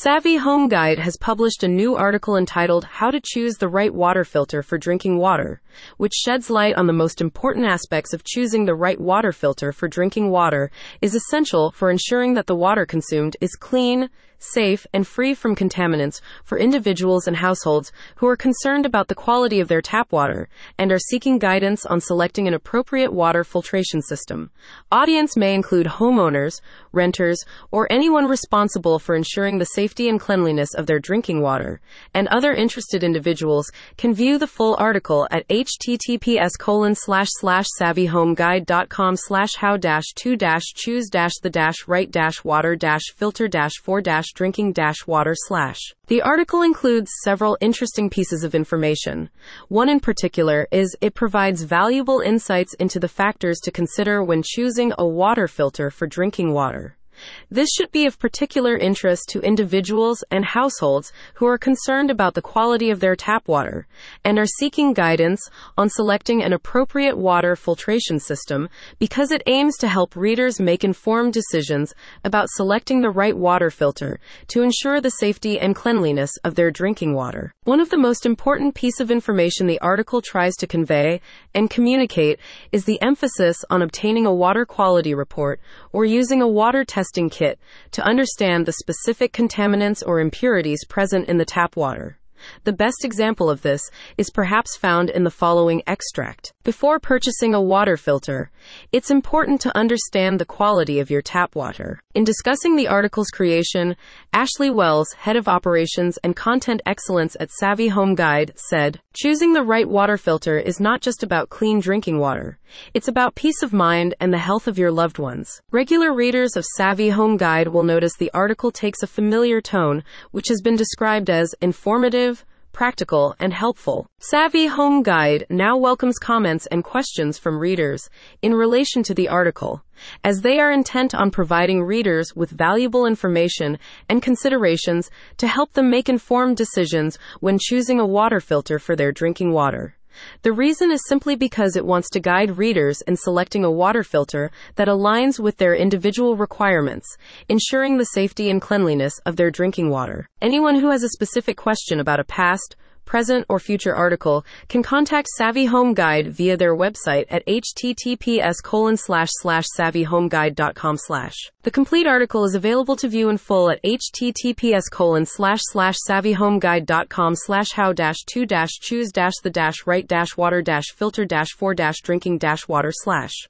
Savvy Home Guide has published a new article entitled How to Choose the Right Water Filter for Drinking Water, which sheds light on the most important aspects of choosing the right water filter for drinking water is essential for ensuring that the water consumed is clean, safe, and free from contaminants for individuals and households who are concerned about the quality of their tap water and are seeking guidance on selecting an appropriate water filtration system. Audience may include homeowners, renters, or anyone responsible for ensuring the safety and cleanliness of their drinking water, and other interested individuals can view the full article at https colon slash slash savvyhomeguide.com slash how dash to dash choose dash the dash right dash water dash filter dash for dash drinking dash water slash. The article includes several interesting pieces of information. One in particular is it provides valuable insights into the factors to consider when choosing a water filter for drinking water. This should be of particular interest to individuals and households who are concerned about the quality of their tap water and are seeking guidance on selecting an appropriate water filtration system because it aims to help readers make informed decisions about selecting the right water filter to ensure the safety and cleanliness of their drinking water. One of the most important piece of information the article tries to convey and communicate is the emphasis on obtaining a water quality report or using a water test testing kit to understand the specific contaminants or impurities present in the tap water. The best example of this is perhaps found in the following extract. Before purchasing a water filter, it's important to understand the quality of your tap water. In discussing the article's creation, Ashley Wells, head of operations and content excellence at Savvy Home Guide, said, Choosing the right water filter is not just about clean drinking water. It's about peace of mind and the health of your loved ones. Regular readers of Savvy Home Guide will notice the article takes a familiar tone, which has been described as informative, practical, and helpful. Savvy Home Guide now welcomes comments and questions from readers in relation to the article, as they are intent on providing readers with valuable information and considerations to help them make informed decisions when choosing a water filter for their drinking water. The reason is simply because it wants to guide readers in selecting a water filter that aligns with their individual requirements, ensuring the safety and cleanliness of their drinking water. Anyone who has a specific question about a past, present, or future article can contact Savvy Home Guide via their website at https colon slash slash savvyhomeguide.com slash. The complete article is available to view in full at https colon slash slash savvyhomeguide.com slash how dash to dash choose dash the dash right dash water dash filter dash for dash drinking dash water slash.